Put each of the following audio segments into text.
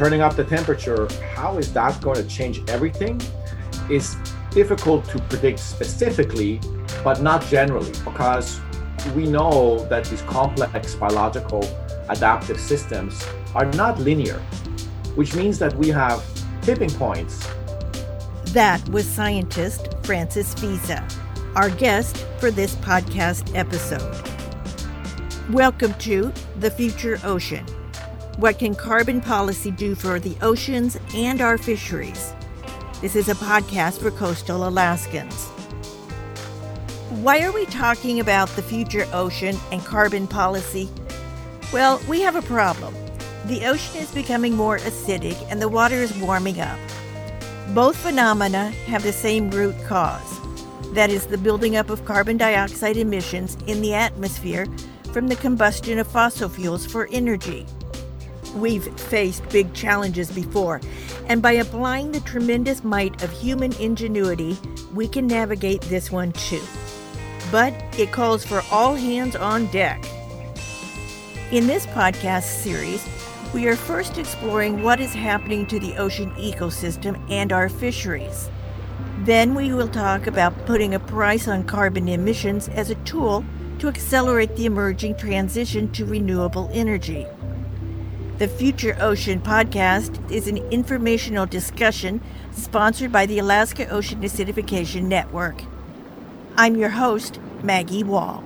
turning up the temperature, how is that going to change everything? Is difficult to predict specifically, but not generally, because we know that these complex biological adaptive systems are not linear, which means that we have tipping points. That was scientist Francis Wiese, our guest for this podcast episode. Welcome to The Future Ocean. What can carbon policy do for the oceans and our fisheries? This is a podcast for coastal Alaskans. Why are we talking about the future ocean and carbon policy? Well, we have a problem. The ocean is becoming more acidic and the water is warming up. Both phenomena have the same root cause that is, the building up of carbon dioxide emissions in the atmosphere from the combustion of fossil fuels for energy. We've faced big challenges before, and by applying the tremendous might of human ingenuity, we can navigate this one too. But it calls for all hands on deck. In this podcast series, we are first exploring what is happening to the ocean ecosystem and our fisheries. Then we will talk about putting a price on carbon emissions as a tool to accelerate the emerging transition to renewable energy. The Future Ocean podcast is an informational discussion sponsored by the Alaska Ocean Acidification Network. I'm your host, Maggie Wall.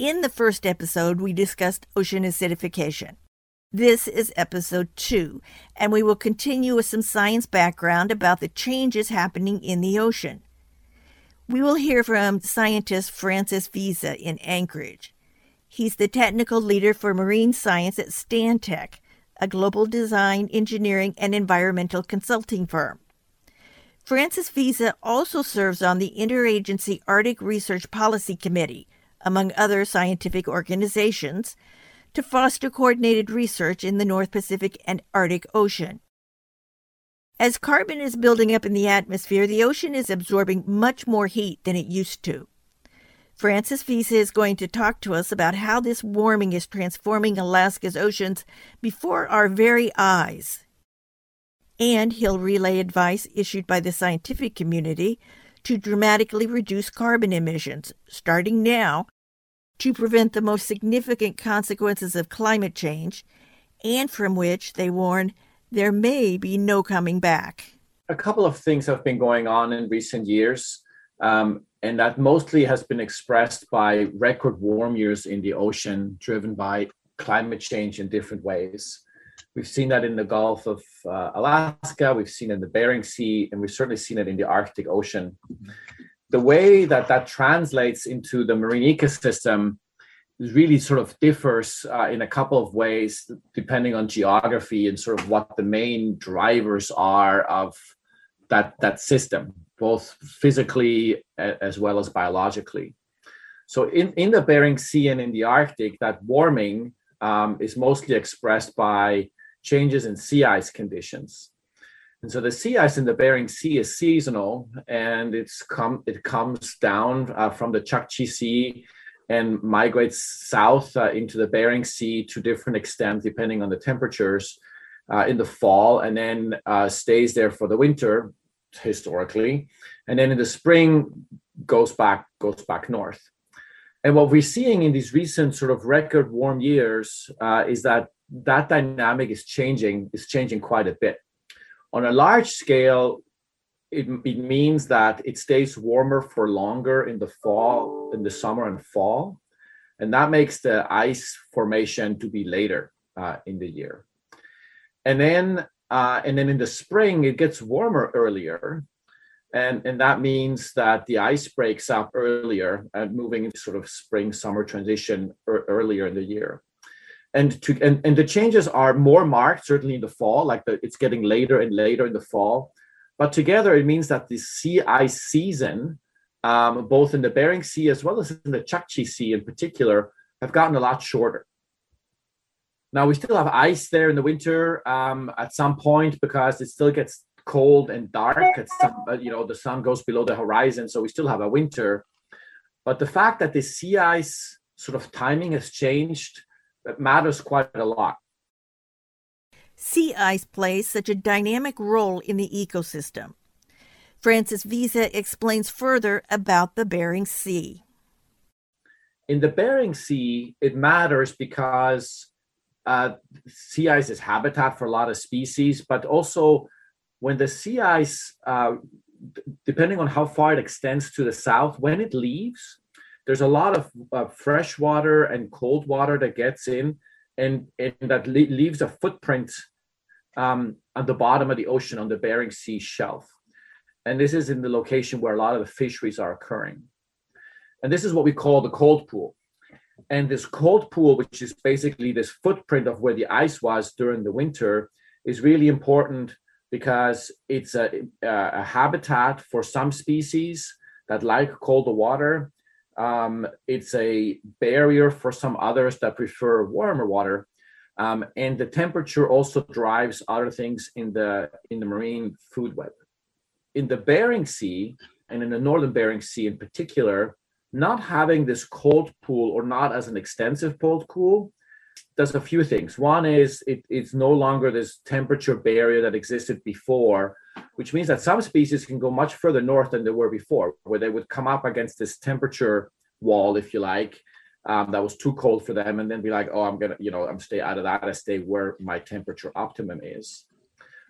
In the first episode, we discussed ocean acidification. This is episode two, and we will continue with some science background about the changes happening in the ocean. We will hear from scientist Francis Wiese in Anchorage. He's the technical leader for marine science at Stantec, a global design, engineering, and environmental consulting firm. Francis Wiese also serves on the Interagency Arctic Research Policy Committee, among other scientific organizations, to foster coordinated research in the North Pacific and Arctic Ocean. As carbon is building up in the atmosphere, the ocean is absorbing much more heat than it used to. Francis Wiese is going to talk to us about how this warming is transforming Alaska's oceans before our very eyes. And he'll relay advice issued by the scientific community to dramatically reduce carbon emissions, starting now, to prevent the most significant consequences of climate change, and from which, they warn, there may be no coming back. A couple of things have been going on in recent years. Um, and that mostly has been expressed by record warm years in the ocean driven by climate change in different ways. We've seen that in the Gulf of uh, Alaska, we've seen it in the Bering Sea, and we've certainly seen it in the Arctic Ocean. The way that that translates into the marine ecosystem really sort of differs uh, in a couple of ways depending on geography and sort of what the main drivers are of that that system both physically as well as biologically. So in, in the Bering Sea and in the Arctic, that warming um, is mostly expressed by changes in sea ice conditions. And so the sea ice in the Bering Sea is seasonal and it's come, it comes down uh, from the Chukchi Sea and migrates south uh, into the Bering Sea to different extent depending on the temperatures uh, in the fall and then uh, stays there for the winter historically, and then in the spring goes back goes back north. And what we're seeing in these recent sort of record warm years uh, is that that dynamic is changing is changing quite a bit. On a large scale, it, it means that it stays warmer for longer in the fall, in the summer and fall, and that makes the ice formation to be later uh, in the year. And then uh, and then in the spring, it gets warmer earlier. And, and that means that the ice breaks up earlier and moving into sort of spring summer transition er- earlier in the year. And, to, and, and the changes are more marked, certainly in the fall, like the, it's getting later and later in the fall. But together, it means that the sea ice season, um, both in the Bering Sea as well as in the Chukchi Sea in particular, have gotten a lot shorter. Now we still have ice there in the winter um, at some point because it still gets cold and dark. At some, you know, the sun goes below the horizon, so we still have a winter. But the fact that the sea ice sort of timing has changed matters quite a lot. Sea ice plays such a dynamic role in the ecosystem. Francis Wiese explains further about the Bering Sea. In the Bering Sea, it matters because uh, sea ice is habitat for a lot of species, but also when the sea ice, uh, d- depending on how far it extends to the south, when it leaves, there's a lot of uh, fresh water and cold water that gets in, and, and that le- leaves a footprint um, at the bottom of the ocean on the Bering Sea shelf. And this is in the location where a lot of the fisheries are occurring. And this is what we call the cold pool. And this cold pool, which is basically this footprint of where the ice was during the winter, is really important because it's a, a habitat for some species that like colder water. Um, it's a barrier for some others that prefer warmer water. Um, and the temperature also drives other things in the in the marine food web. In the Bering Sea and in the northern Bering Sea in particular, not having this cold pool or not as an extensive cold pool does a few things. One is it, it's no longer this temperature barrier that existed before, which means that some species can go much further north than they were before, where they would come up against this temperature wall, if you like, um, that was too cold for them, and then be like, oh, I'm gonna, you know, I'm stay out of that. I stay where my temperature optimum is.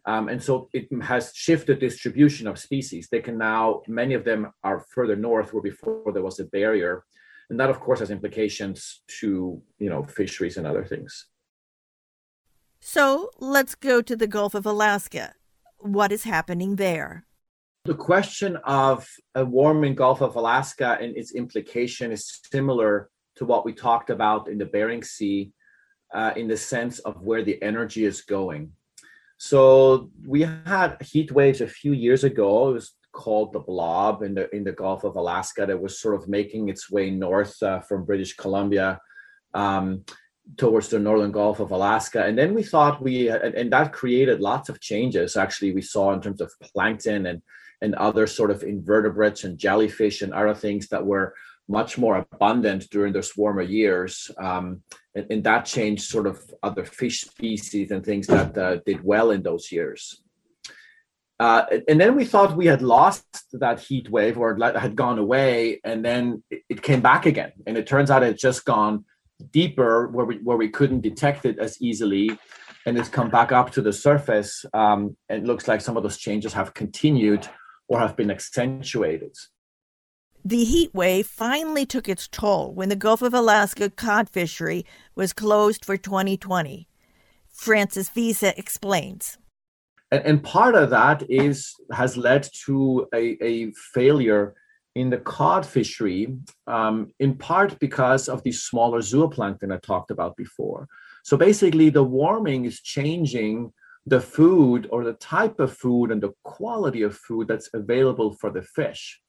Um, and so it has shifted distribution of species. They can now, many of them are further north where before there was a barrier. And that of course has implications to, you know, fisheries and other things. So let's go to the Gulf of Alaska. What is happening there? The question of a warming Gulf of Alaska and its implication is similar to what we talked about in the Bering Sea uh, in the sense of where the energy is going. So we had heat waves a few years ago. It was called the blob in the in the Gulf of Alaska that was sort of making its way north uh, from British Columbia um, towards the northern Gulf of Alaska. And then we thought we and, and that created lots of changes. Actually, we saw in terms of plankton and and other sort of invertebrates and jellyfish and other things that were much more abundant during those warmer years. Um, and, and, that changed sort of other fish species and things that uh, did well in those years. Uh, and then we thought we had lost that heat wave or had gone away, and then it came back again. And it turns out it's just gone deeper where we, where we couldn't detect it as easily. And it's come back up to the surface. Um, and it looks like some of those changes have continued or have been accentuated. The heat wave finally took its toll when the Gulf of Alaska cod fishery was closed for 2020. Francis Wiese explains. And, and part of that is has led to a, a failure in the cod fishery, um, in part because of the smaller zooplankton I talked about before. So basically, the warming is changing the food or the type of food and the quality of food that's available for the fish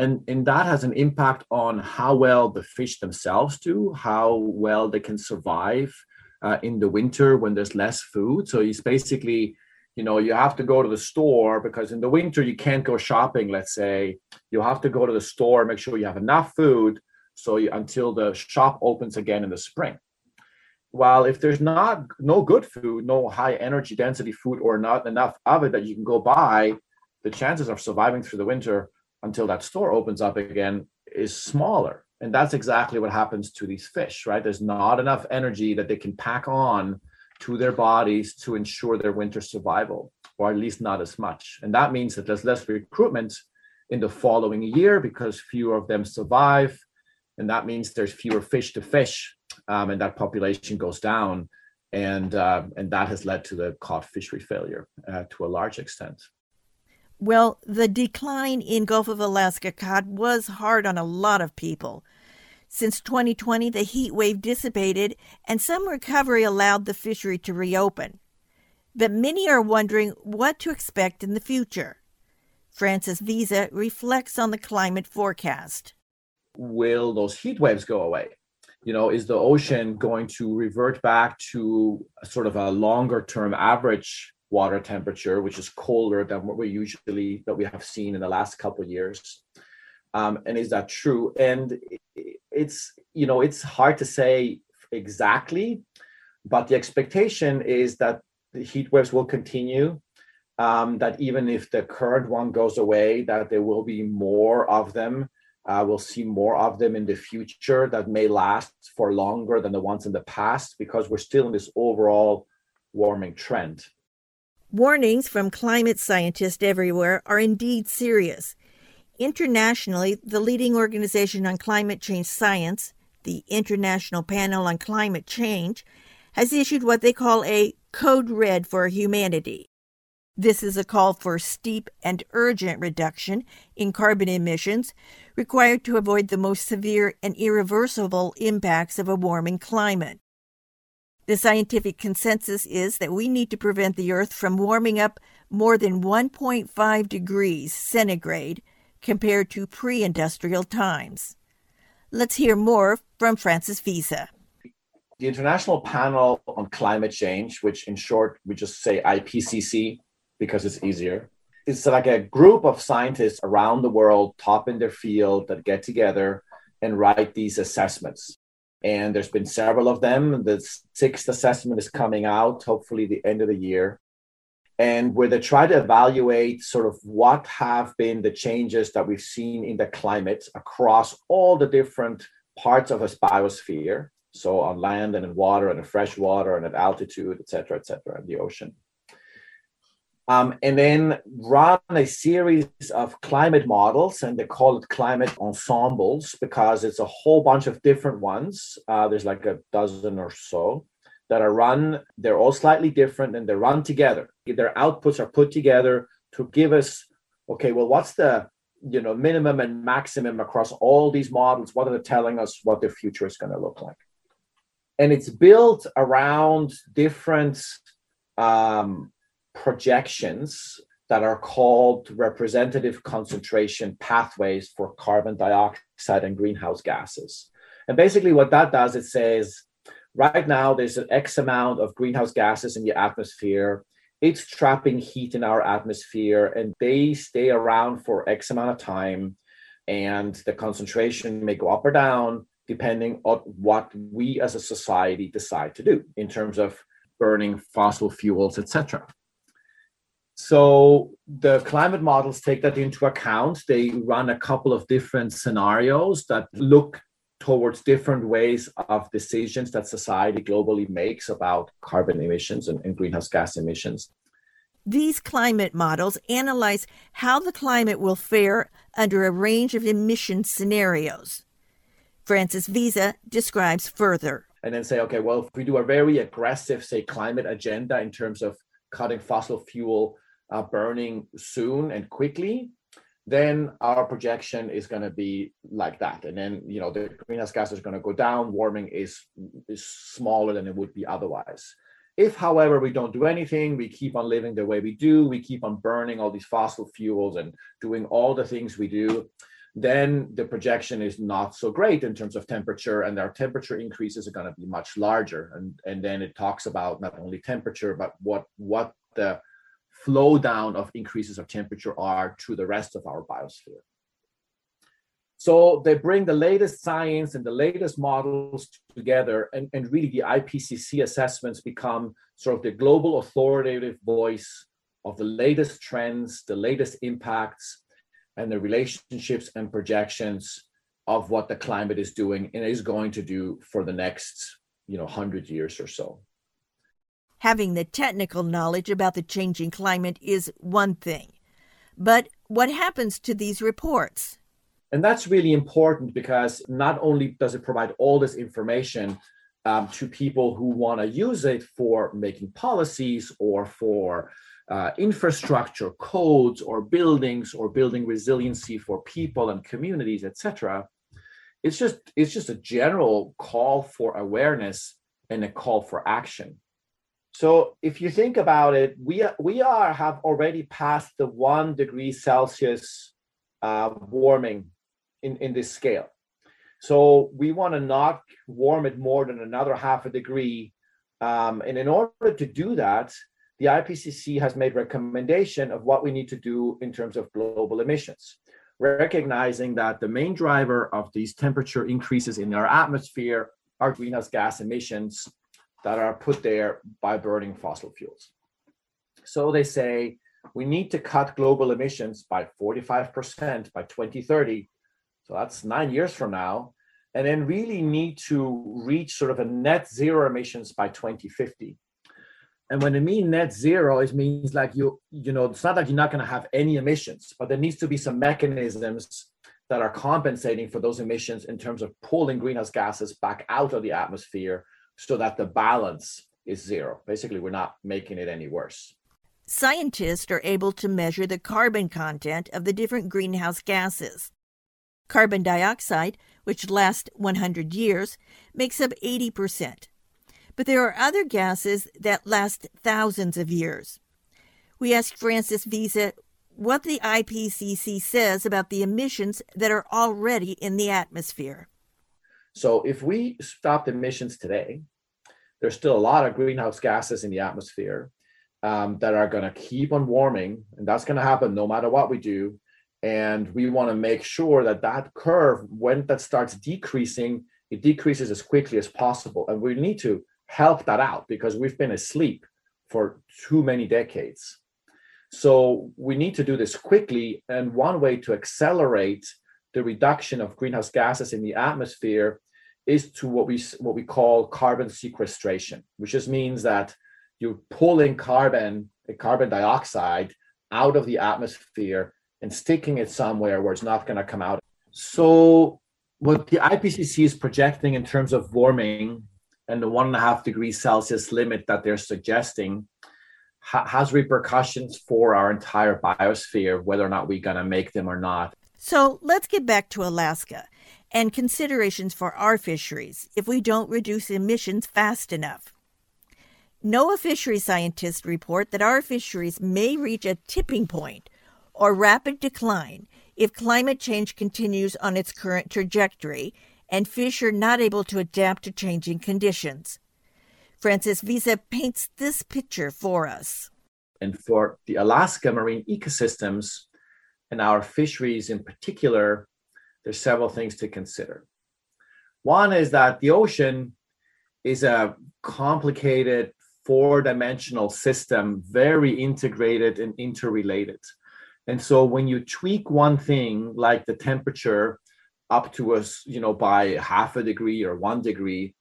and and that has an impact on how well the fish themselves do how well they can survive uh, in the winter when there's less food. So it's basically you know you have to go to the store because in the winter you can't go shopping let's say. You have to go to the store make sure you have enough food so you, until the shop opens again in the spring. While if there's not no good food no high energy density food or not enough of it that you can go buy the chances of surviving through the winter until that store opens up again is smaller. And that's exactly what happens to these fish, right? There's not enough energy that they can pack on to their bodies to ensure their winter survival, or at least not as much. And that means that there's less recruitment in the following year because fewer of them survive. And that means there's fewer fish to fish, um, and that population goes down. And, uh, and that has led to the cod fishery failure uh, to a large extent. Well, the decline in Gulf of Alaska cod was hard on a lot of people. Since 2020, the heat wave dissipated and some recovery allowed the fishery to reopen. But many are wondering what to expect in the future. Francis Wiese reflects on the climate forecast. Will those heat waves go away? You know, is the ocean going to revert back to sort of a longer term average water temperature, which is colder than what we usually that we have seen in the last couple of years. Um, and is that true? And it's you know it's hard to say exactly, but the expectation is that the heat waves will continue. Um, that even if the current one goes away, that there will be more of them. Uh, we'll see more of them in the future that may last for longer than the ones in the past because we're still in this overall warming trend. Warnings from climate scientists everywhere are indeed serious. Internationally, the leading organization on climate change science, the International Panel on Climate Change, has issued what they call a Code Red for Humanity. This is a call for steep and urgent reduction in carbon emissions required to avoid the most severe and irreversible impacts of a warming climate. The scientific consensus is that we need to prevent the Earth from warming up more than 1.5 degrees centigrade compared to pre industrial times. Let's hear more from Francis Wiese. The International Panel on Climate Change, which in short we just say IPCC because it's easier, it's like a group of scientists around the world, top in their field, that get together and write these assessments. And there's been several of them. The sixth assessment is coming out, hopefully the end of the year. And where they try to evaluate sort of what have been the changes that we've seen in the climate across all the different parts of a biosphere. So on land and in water and in fresh water and at altitude et cetera et cetera and the ocean um, and then run a series of climate models and they call it climate ensembles because it's a whole bunch of different ones uh, there's like a dozen or so that are run, they're all slightly different and they're run together. Their outputs are put together to give us, okay, well, what's the you know minimum and maximum across all these models? What are they telling us what the future is going to look like? And it's built around different um, projections that are called representative concentration pathways for carbon dioxide and greenhouse gases. And basically, what that does, it says Right now, there's an X amount of greenhouse gases in the atmosphere. It's trapping heat in our atmosphere, and they stay around for X amount of time. And the concentration may go up or down depending on what we as a society decide to do in terms of burning fossil fuels, etc. So the climate models take that into account. They run a couple of different scenarios that look towards different ways of decisions that society globally makes about carbon emissions and, and, greenhouse gas emissions. These climate models analyze how the climate will fare under a range of emission scenarios. Francis Wiese describes further. And then say, okay, well, if we do a very aggressive, say, climate agenda in terms of cutting fossil fuel uh, burning soon and quickly, then our projection is going to be like that. And then you know the greenhouse gas is going to go down warming is is smaller than it would be otherwise. If however we don't do anything we keep on living the way we do we keep on burning all these fossil fuels and doing all the things we do then the projection is not so great in terms of temperature and our temperature increases are going to be much larger. And and then it talks about not only temperature but what what the flow down of increases of temperature are to the rest of our biosphere. So they bring the latest science and the latest models together, and, and really the IPCC assessments become sort of the global authoritative voice of the latest trends, the latest impacts, and the relationships and projections of what the climate is doing and is going to do for the next, you know, hundred years or so having the technical knowledge about the changing climate is one thing. But what happens to these reports? And that's really important because not only does it provide all this information um, to people who want to use it for making policies or for uh, infrastructure, codes, or buildings, or building resiliency for people and communities, etc. It's just it's just a general call for awareness and a call for action. So if you think about it, we we are have already passed the one degree Celsius uh, warming in in this scale. So we want to not warm it more than another half a degree, um, and in order to do that, the IPCC has made recommendation of what we need to do in terms of global emissions, recognizing that the main driver of these temperature increases in our atmosphere are greenhouse gas emissions that are put there by burning fossil fuels. So they say we need to cut global emissions by 45% by 2030. So that's nine years from now. And then really need to reach sort of a net zero emissions by 2050. And when I mean net zero, it means like you, you know, it's not that you're not going to have any emissions, but there needs to be some mechanisms that are compensating for those emissions in terms of pulling greenhouse gases back out of the atmosphere so that the balance is zero. Basically, we're not making it any worse. Scientists are able to measure the carbon content of the different greenhouse gases. Carbon dioxide, which lasts 100 years, makes up 80%. But there are other gases that last thousands of years. We asked Francis Wiese what the IPCC says about the emissions that are already in the atmosphere. So, if we stopped emissions today, there's still a lot of greenhouse gases in the atmosphere um, that are going to keep on warming, and that's going to happen no matter what we do. And we want to make sure that that curve, when that starts decreasing, it decreases as quickly as possible. And we need to help that out because we've been asleep for too many decades. So we need to do this quickly. And one way to accelerate the reduction of greenhouse gases in the atmosphere is to what we what we call carbon sequestration, which just means that you're pulling carbon, carbon dioxide out of the atmosphere and sticking it somewhere where it's not going to come out. So, what the IPCC is projecting in terms of warming and the one and a half degrees Celsius limit that they're suggesting ha- has repercussions for our entire biosphere, whether or not we're going to make them or not. So, let's get back to Alaska and considerations for our fisheries if we don't reduce emissions fast enough. NOAA fishery scientists report that our fisheries may reach a tipping point or rapid decline if climate change continues on its current trajectory and fish are not able to adapt to changing conditions. Francis Wiese paints this picture for us. And for the Alaska marine ecosystems and our fisheries in particular, there's several things to consider. One is that the ocean is a complicated four dimensional system, very integrated and interrelated. And so when you tweak one thing, like the temperature up to us, you know, by half a degree or one degree,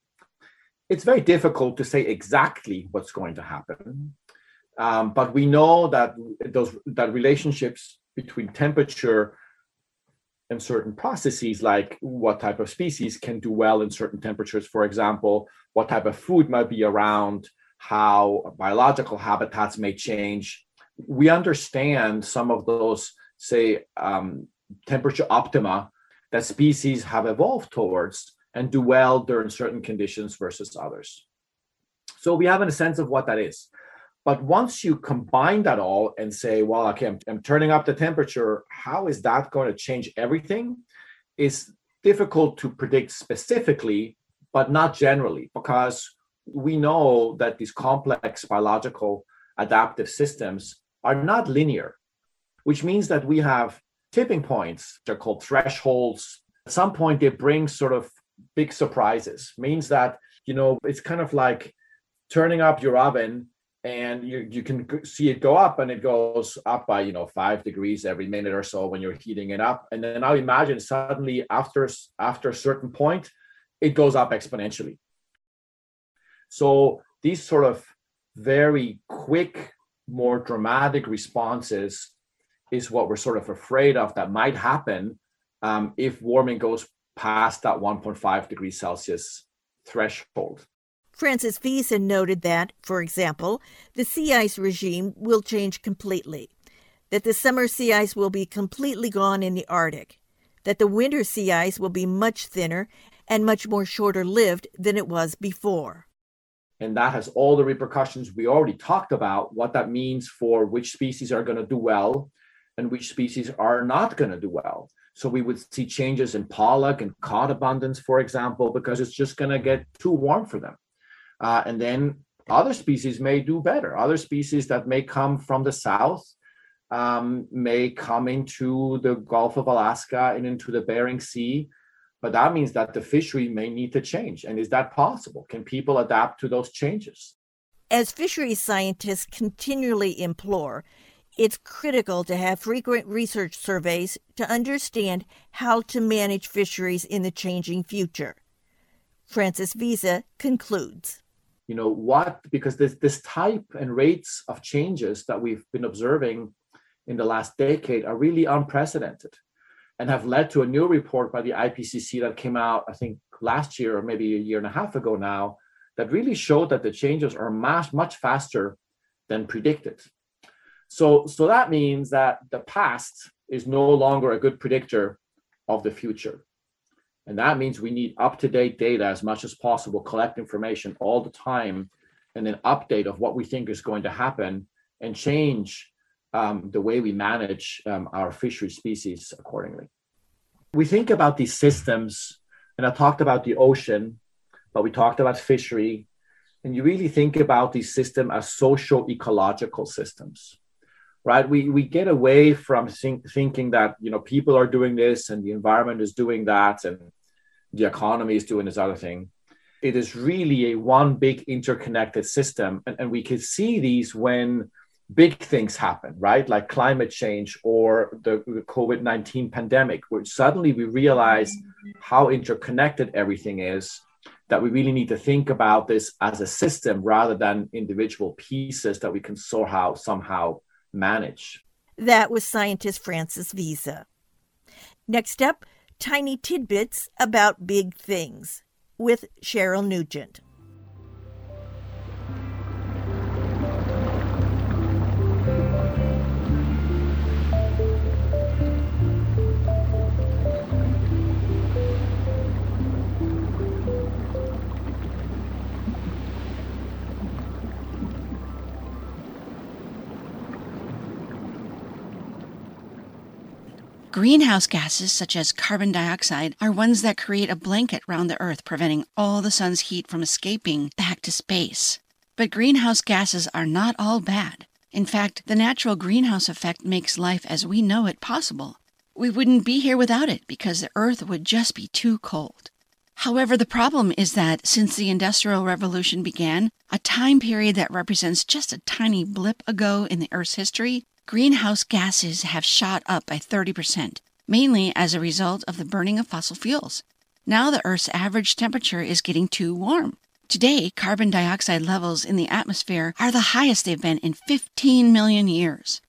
it's very difficult to say exactly what's going to happen. Um, but we know that those that relationships between temperature and certain processes, like what type of species can do well in certain temperatures, for example, what type of food might be around, how biological habitats may change. We understand some of those, say, um, temperature optima that species have evolved towards and do well during certain conditions versus others. So we have a sense of what that is. But once you combine that all and say, well, okay, I'm, I'm turning up the temperature, how is that going to change everything? Is difficult to predict specifically, but not generally, because we know that these complex biological adaptive systems are not linear, which means that we have tipping points. They're called thresholds. At some point, they bring sort of big surprises, means that, you know, it's kind of like turning up your oven and you, you can see it go up and it goes up by you know five degrees every minute or so when you're heating it up and then now imagine suddenly after after a certain point it goes up exponentially so these sort of very quick, more dramatic responses is what we're sort of afraid of that might happen um, if warming goes past that 1.5 degrees Celsius threshold. Francis Wiese noted that, for example, the sea ice regime will change completely, that the summer sea ice will be completely gone in the Arctic, that the winter sea ice will be much thinner and much more shorter lived than it was before. And that has all the repercussions we already talked about, what that means for which species are going to do well and which species are not going to do well. So we would see changes in pollock and cod abundance, for example, because it's just going to get too warm for them. Uh, and then other species may do better. Other species that may come from the south um, may come into the Gulf of Alaska and into the Bering Sea but that means that the fishery may need to change. And is that possible? Can people adapt to those changes? As fisheries scientists continually implore, it's critical to have frequent research surveys to understand how to manage fisheries in the changing future. Francis Wiese concludes. You know what? Because this this type and rates of changes that we've been observing in the last decade are really unprecedented and have led to a new report by the IPCC that came out, I think, last year or maybe a year and a half ago now, that really showed that the changes are much, much faster than predicted. So, so that means that the past is no longer a good predictor of the future. And that means we need up to date data as much as possible, collect information all the time, and then update of what we think is going to happen and change um, the way we manage um, our fishery species accordingly. We think about these systems, and I talked about the ocean, but we talked about fishery, and you really think about these systems as social ecological systems right? We we get away from think, thinking that you know people are doing this and the environment is doing that and the economy is doing this other thing. It is really a one big interconnected system. And, and we can see these when big things happen right? Like climate change or the, the covid-19 pandemic where suddenly we realize how interconnected everything is that we really need to think about this as a system rather than individual pieces that we can somehow somehow manage. That was scientist Francis Wiese. Next up, tiny tidbits about big things with Cheryl Nugent. Greenhouse gases, such as carbon dioxide, are ones that create a blanket round the Earth, preventing all the sun's heat from escaping back to space. But greenhouse gases are not all bad. In fact, the natural greenhouse effect makes life as we know it possible. We wouldn't be here without it because the Earth would just be too cold. However, the problem is that since the Industrial Revolution began, a time period that represents just a tiny blip ago in the Earth's history, greenhouse gases have shot up by 30%, mainly as a result of the burning of fossil fuels. Now the Earth's average temperature is getting too warm. Today, carbon dioxide levels in the atmosphere are the highest they've been in 15 million years.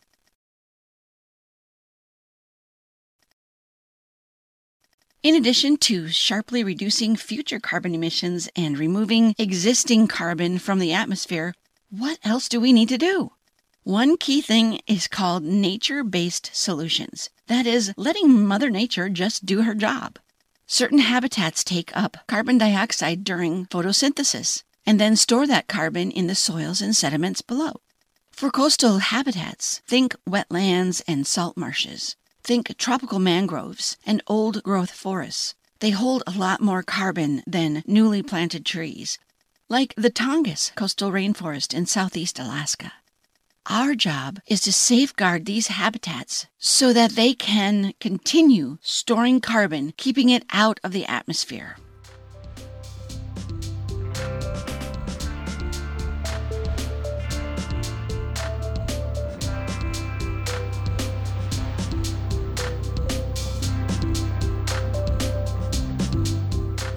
In addition to sharply reducing future carbon emissions and removing existing carbon from the atmosphere, what else do we need to do? One key thing is called nature based solutions. That is, letting Mother Nature just do her job. Certain habitats take up carbon dioxide during photosynthesis and then store that carbon in the soils and sediments below. For coastal habitats, think wetlands and salt marshes. Think tropical mangroves and old growth forests. They hold a lot more carbon than newly planted trees, like the Tongass coastal rainforest in southeast Alaska. Our job is to safeguard these habitats so that they can continue storing carbon, keeping it out of the atmosphere.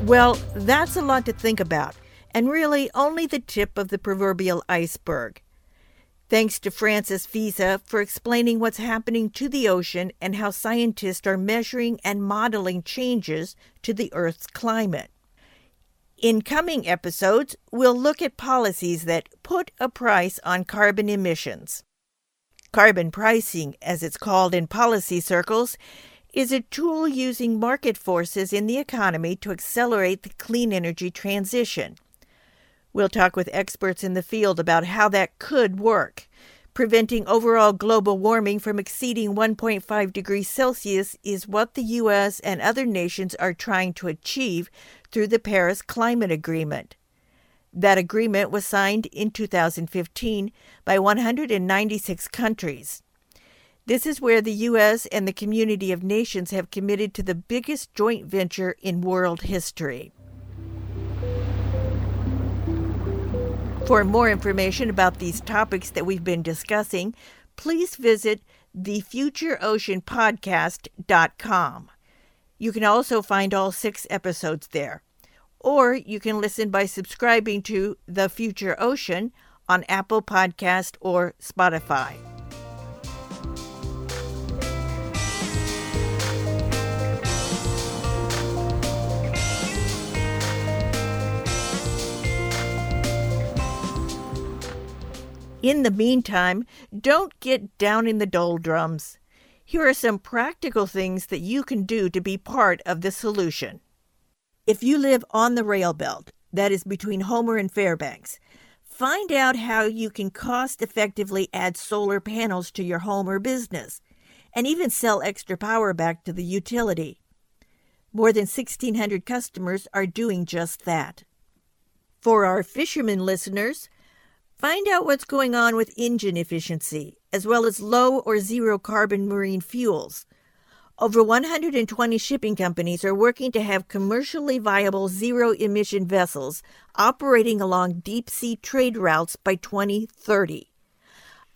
Well, that's a lot to think about, and really only the tip of the proverbial iceberg. Thanks to Francis Wiese for explaining what's happening to the ocean and how scientists are measuring and modeling changes to the Earth's climate. In coming episodes, we'll look at policies that put a price on carbon emissions. Carbon pricing, as it's called in policy circles, is a tool using market forces in the economy to accelerate the clean energy transition. We'll talk with experts in the field about how that could work. Preventing overall global warming from exceeding 1.5 degrees Celsius is what the U.S. and other nations are trying to achieve through the Paris Climate Agreement. That agreement was signed in 2015 by 196 countries. This is where the U.S. and the community of nations have committed to the biggest joint venture in world history. For more information about these topics that we've been discussing, please visit thefutureoceanpodcast.com. You can also find all six episodes there. Or you can listen by subscribing to The Future Ocean on Apple Podcast or Spotify. In the meantime, don't get down in the doldrums. Here are some practical things that you can do to be part of the solution. If you live on the rail belt, that is between Homer and Fairbanks, find out how you can cost effectively add solar panels to your home or business and even sell extra power back to the utility. More than 1,600 customers are doing just that. For our fishermen listeners, Find out what's going on with engine efficiency, as well as low or zero carbon marine fuels. Over 120 shipping companies are working to have commercially viable zero emission vessels operating along deep sea trade routes by 2030.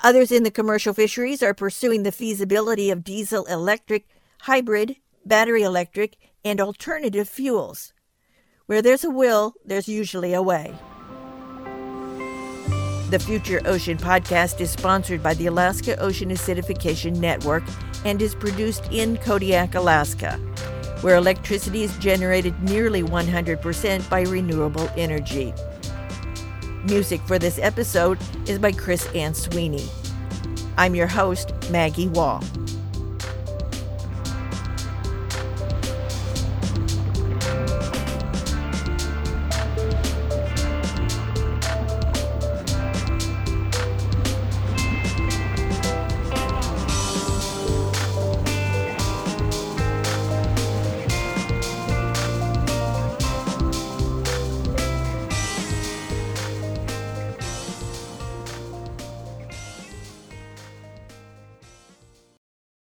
Others in the commercial fisheries are pursuing the feasibility of diesel electric, hybrid, battery electric, and alternative fuels. Where there's a will, there's usually a way. The Future Ocean podcast is sponsored by the Alaska Ocean Acidification Network and is produced in Kodiak, Alaska, where electricity is generated nearly 100% by renewable energy. Music for this episode is by Chris Ann Sweeney. I'm your host, Maggie Wall.